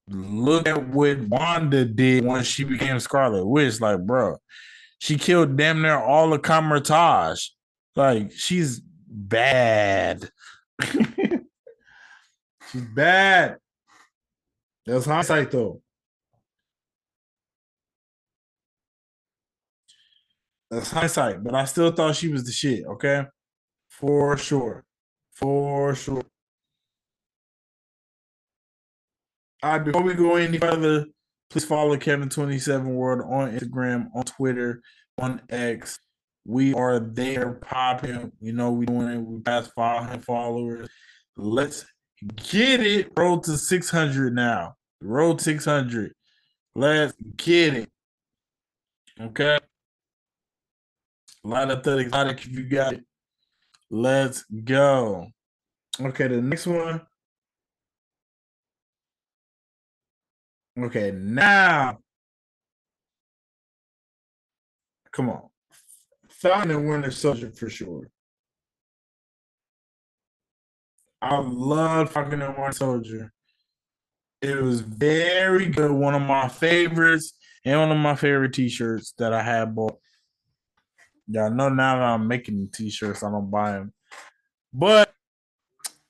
look at what Wanda did once she became Scarlet Witch, like, bro, she killed damn near all the Kamar-Taj. Like, she's bad. [laughs] she's bad. That's hindsight, though. That's hindsight, but I still thought she was the shit, okay? For sure. For sure. All right, before we go any further, please follow Kevin27 World on Instagram, on Twitter, on X. We are there popping. You know, we doing it. We passed 500 followers. Let's get it. Road to 600 now. Road 600. Let's get it. Okay. Light up that exotic if you got it. Let's go. Okay, the next one. Okay, now. Come on. Falcon and Winter Soldier for sure. I love Falcon and Winter Soldier. It was very good. One of my favorites and one of my favorite t-shirts that I had bought. Y'all know now that I'm making t-shirts, I don't buy them. But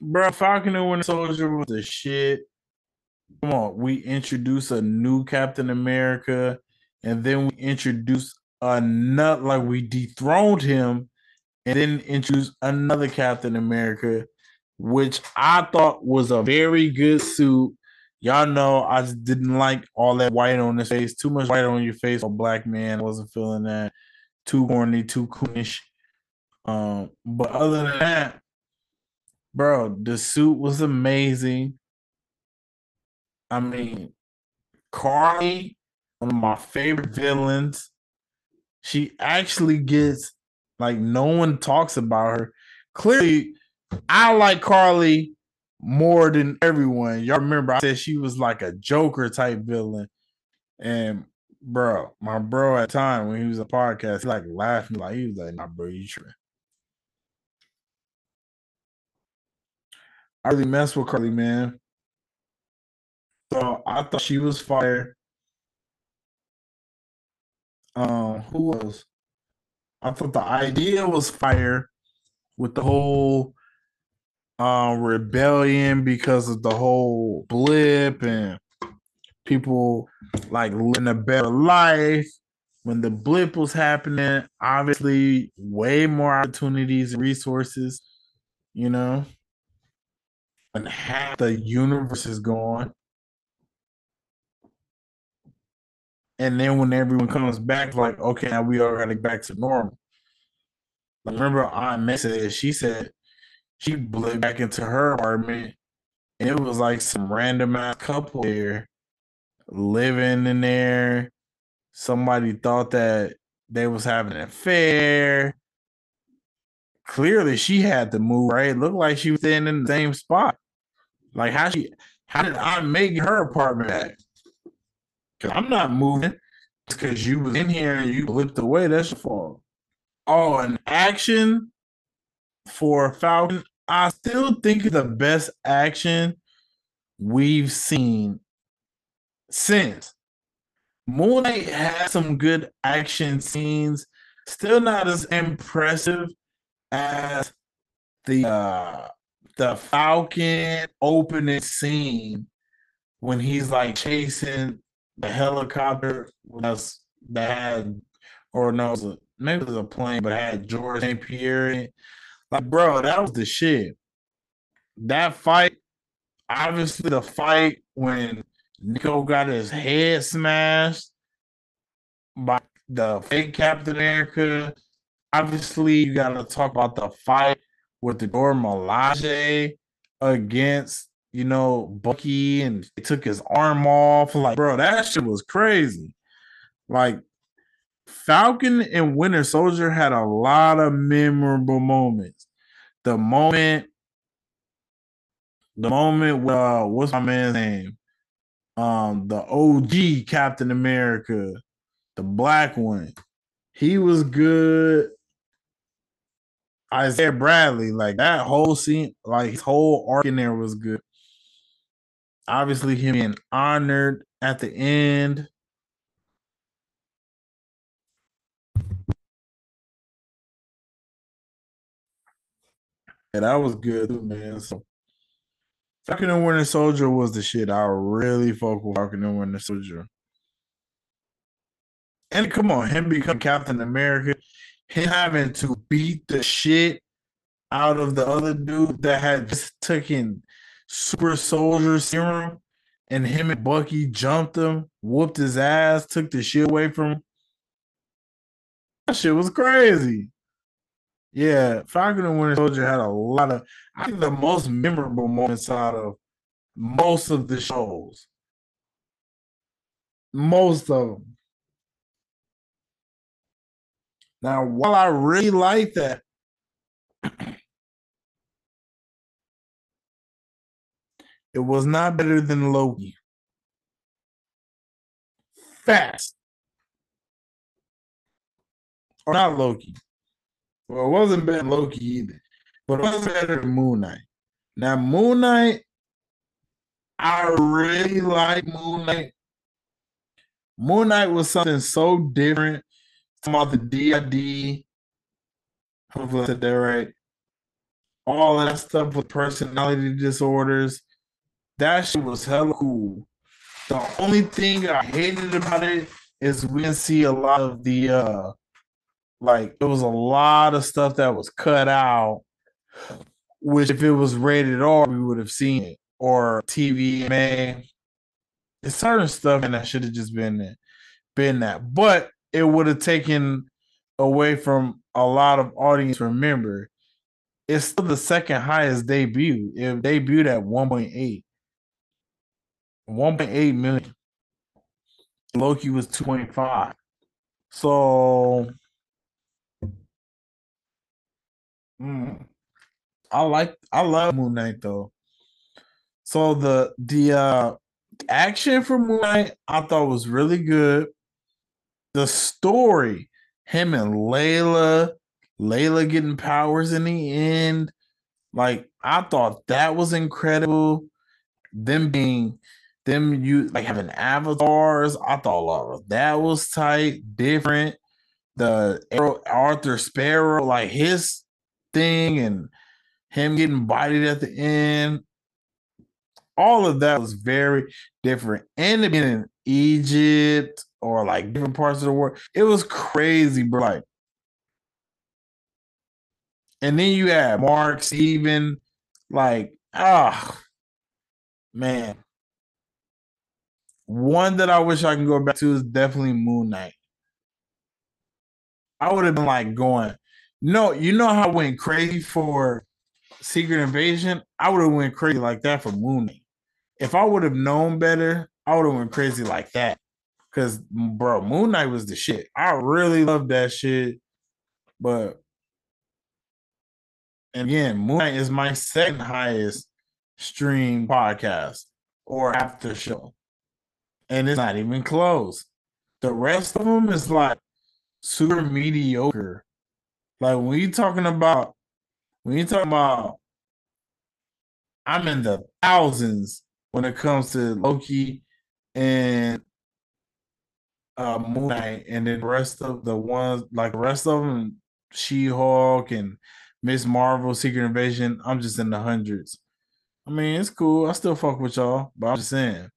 bro, Falcon and Winter Soldier was the shit. Come on, we introduce a new Captain America, and then we introduce another like we dethroned him, and then introduce another Captain America, which I thought was a very good suit. Y'all know I just didn't like all that white on his face. Too much white on your face A black man. I wasn't feeling that. Too corny, too coonish. Um, but other than that, bro, the suit was amazing. I mean, Karli, one of my favorite villains. She actually gets like no one talks about her. Clearly, I like Karli more than everyone. Y'all remember I said she was like a Joker type villain. And bro, my bro at time when he was a podcast, he like laughing, like he was like, nah, bro, you tripping. I really mess with Karli, man. So I thought she was fire. Um, who else? I thought the idea was fire with the whole uh, rebellion because of the whole blip and people like living a better life. When the blip was happening, obviously, way more opportunities and resources, you know, and half the universe is gone. And then when everyone comes back, like, okay, now we are getting back to normal. Like, remember, I said she said she blew back into her apartment, and it was like some random ass couple there living in there. Somebody thought that they was having an affair. Clearly, she had to move. Right, it looked like she was staying in the same spot. Like how she, how did I make her apartment back? Cause I'm not moving. Because you was in here and you blipped away. That's your fault. Oh, an action for Falcon. I still think it's the best action we've seen since. Moon Knight has some good action scenes. Still not as impressive as the uh the Falcon opening scene when he's like chasing the helicopter that's that had or no, it was a, maybe it was a plane, but had Georges St-Pierre in. Like, bro, that was the shit. That fight, obviously, the fight when Nico got his head smashed by the fake Captain America. Obviously, you got to talk about the fight with the Milaje against, you know, Bucky and they took his arm off. Like, bro, that shit was crazy. Like, Falcon and Winter Soldier had a lot of memorable moments. The moment, the moment, with, uh, what's my man's name? Um, the OG Captain America, the black one. He was good. Isaiah Bradley, like that whole scene, like his whole arc in there was good. Obviously, him being honored at the end. And that was good man. So Falcon and Winter Soldier was the shit. I really fuck with Falcon and Winter Soldier. And come on, him becoming Captain America, him having to beat the shit out of the other dude that had just taken super soldier serum, and him and Bucky jumped him, whooped his ass, took the shit away from him. That shit was crazy. Yeah, Falcon and Winter Soldier had a lot of, I think, the most memorable moments out of most of the shows. Most of them. Now, while I really like that, [clears throat] it was not better than Loki. Fast. Or not Loki. Well, it wasn't better than Loki either, but it wasn't better than Moon Knight. Now, Moon Knight, I really like Moon Knight. Moon Knight was something so different about the DID. Hopefully, I said that right. All that stuff with personality disorders. That shit was hella cool. The only thing I hated about it is we didn't see a lot of the uh like there was a lot of stuff that was cut out, which if it was rated R, we would have seen it. Or TVMA. It's certain stuff and that should have just been been that. But it would have taken away from a lot of audience. Remember, it's still the second highest debut. It debuted at 1.8. 1.8 million. Loki was 2.5. So mm, I like I love Moon Knight though. So the the uh action for Moon Knight I thought was really good the story, him and Layla, Layla getting powers in the end. Like I thought that was incredible. Them being them you like having avatars. I thought that was tight, different. The Arthur Harrow, like his thing, and him getting bodied at the end. All of that was very different. And being in Egypt, or like different parts of the world. It was crazy, bro. Like, and then you had Mark, Steven, like, ah, oh, man. One that I wish I can go back to is definitely Moon Knight. I would have been like going, no, you know how I went crazy for Secret Invasion? I would have went crazy like that for Moon Knight. If I would have known better, I would have went crazy like that. Cause bro, Moon Knight was the shit. I really love that shit. But and again, Moon Knight is my second highest stream podcast or after show. And it's not even close. The rest of them is like super mediocre. Like when you talking about when you talking about I'm in the thousands when it comes to Loki and uh, Moon Knight, and then the rest of the ones, like the rest of them, She Hulk and Miss Marvel, Secret Invasion. I'm just in the hundreds. I mean, it's cool. I still fuck with y'all, but I'm just saying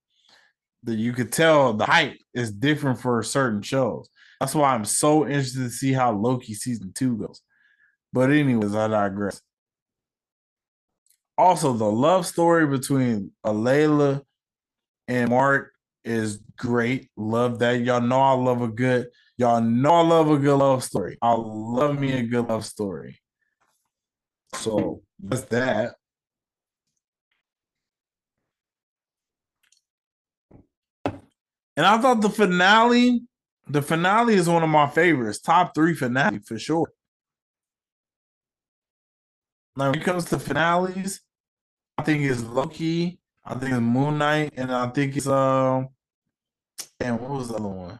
that you could tell the hype is different for certain shows. That's why I'm so interested to see how Loki season two goes. But anyways, I digress. Also, the love story between Alayla and Mark is great. Love that. Y'all know I love a good, y'all know I love a good love story. I love me a good love story. So that's that. And I thought the finale, the finale is one of my favorites. Top three finale for sure. Now, when it comes to finales, I think it's Loki, I think it's Moon Knight, and I think it's um. And what was the other one?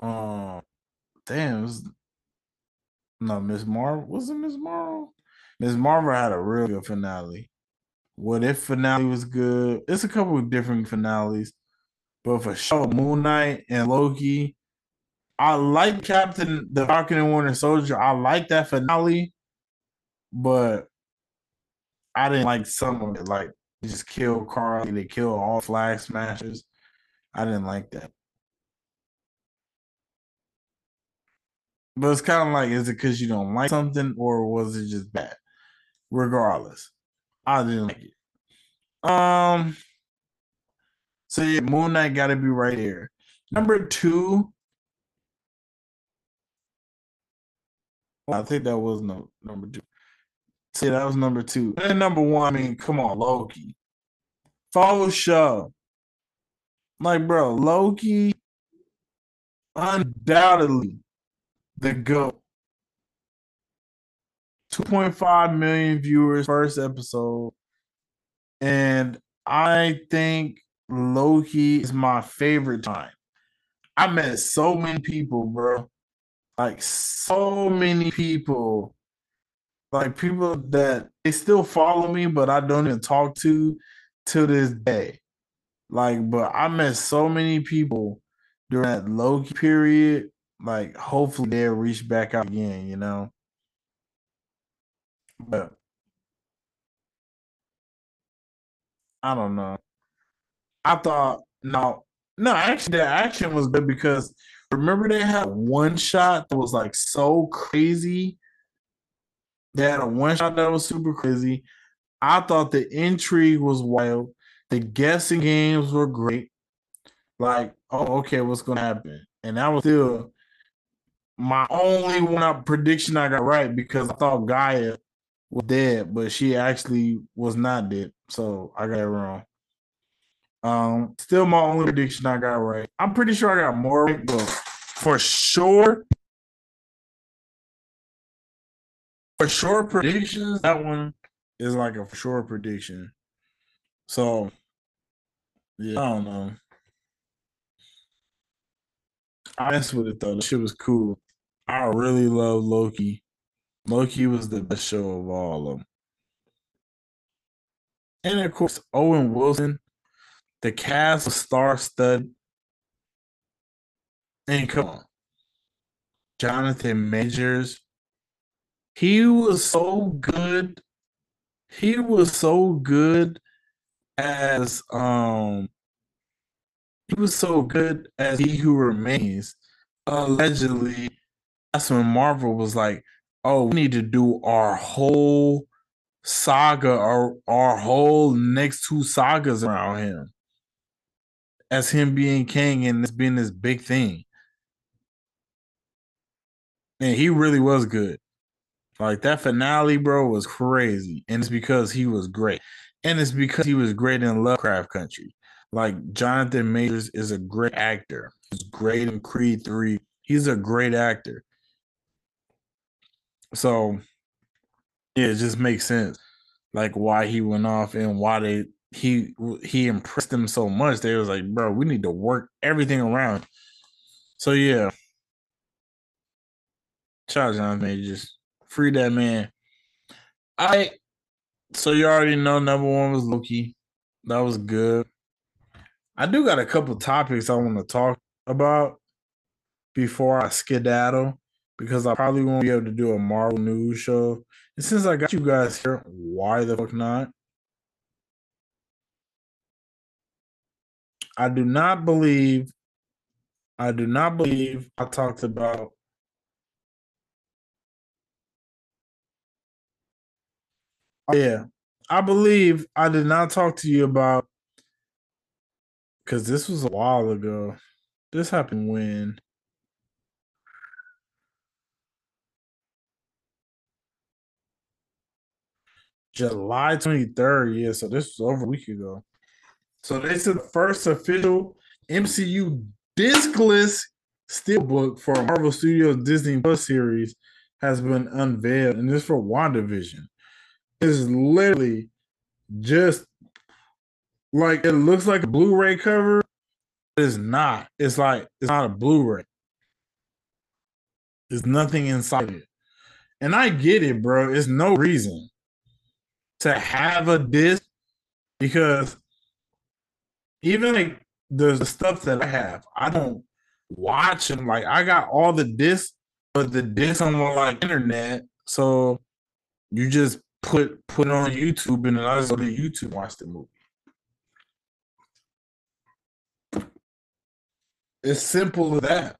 Um, damn, it was no Miss Marvel. Was it Miss Marvel? Miss Marvel had a real good finale. What if finale was good? It's a couple of different finales, but for sure, Moon Knight and Loki. I like Captain the Falcon and Winter Soldier. I like that finale, but I didn't like some of it. Like they just kill Carl, they kill all Flag Smashers. I didn't like that. But it's kind of like, is it because you don't like something, or was it just bad? Regardless, I didn't like it. Um. So yeah, Moon Knight got to be right here. Number two. I think that was no number two. See, that was number two. And number one, I mean, come on, Loki. Follow show. Like, bro, Loki undoubtedly the GOAT. 2.5 million viewers first episode. And I think Loki is my favorite time. I met so many people, bro. Like so many people. Like people that they still follow me, but I don't even talk to to this day. Like, but I met so many people during that Loki period. Like, hopefully they'll reach back out again, you know. But I don't know. I thought no, no, actually the action was good because remember they had one shot that was like so crazy. They had a one shot that was super crazy. I thought the intrigue was wild. The guessing games were great. Like, oh, okay, what's gonna happen? And that was still my only one uh, prediction I got right because I thought Gaia was dead, but she actually was not dead. So I got it wrong. Um, still my only prediction I got right. I'm pretty sure I got more right, but for sure, for sure predictions, that one is like a sure prediction. So yeah, I don't know. I messed with it though. The shit was cool. I really love Loki. Loki was the best show of all of them. And of course, Owen Wilson the cast was star stud. And come on. Jonathan Majors. He was so good. He was so good as um he was so good as he who remains. Allegedly, that's when Marvel was like, oh, we need to do our whole saga, our our whole next two sagas around him as him being Kang and it's this big thing. And he really was good. Like that finale, bro, was crazy. And it's because he was great. And it's because he was great in Lovecraft Country. Like Jonathan Majors is a great actor. He's great in Creed 3. He's a great actor. So yeah, it just makes sense. Like why he went off and why they he he impressed them so much. They was like, bro, we need to work everything around. So yeah. Charles John just Free that man. I so you already know number one was Loki. That was good. I do got a couple topics I want to talk about before I skedaddle because I probably won't be able to do a Marvel news show. And since I got you guys here, why the fuck not? I do not believe, I do not believe I talked about oh, yeah. I believe I did not talk to you about because this was a while ago. This happened when July 23rd. Yeah, so this was over a week ago. So this is the first official MCU discless steelbook for Marvel Studios Disney Plus series has been unveiled, and this for WandaVision. It's literally just like it looks like a Blu-ray cover. It's not. It's like it's not a Blu-ray. There's nothing inside it. And I get it, bro. It's no reason to have a disc because even like the the stuff that I have, I don't watch them. Like I got all the discs, but the discs on like internet. So you just put put it on YouTube and I just go to YouTube watch the movie. It's simple as that.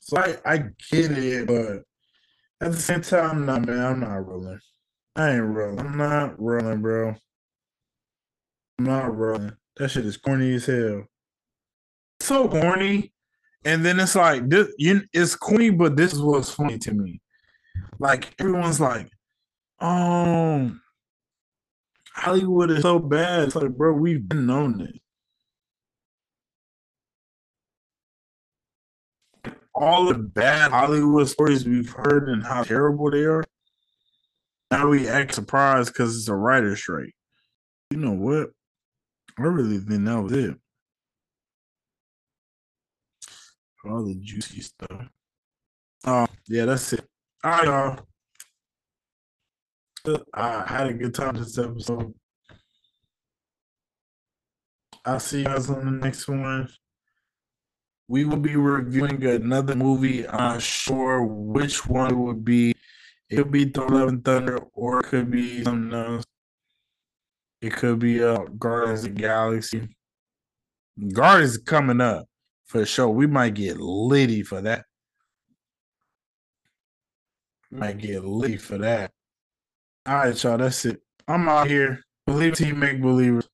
So I, I get it, but at the same time, no man, I'm not rolling. I ain't rolling. I'm not rolling, bro. I'm not rolling. That shit is corny as hell. So corny. And then it's like this you it's corny, but this is what's funny to me. Like everyone's like, oh Hollywood is so bad. It's like, bro, we've been known this. All the bad Hollywood stories we've heard and how terrible they are. Now we act surprised because it's a writer's strike. You know what? I really think that was it. All the juicy stuff. Oh, yeah, that's it. All right, y'all. I had a good time this episode. I'll see you guys on the next one we will be reviewing another movie. I'm sure which one would be. It could be Thor Love and Thunder, or it could be something else. It could be uh Guardians of the Galaxy. Guardians coming up for sure. We might get litty for that. Might get litty for that. All right, y'all. That's it. I'm out here. Believe team make believers.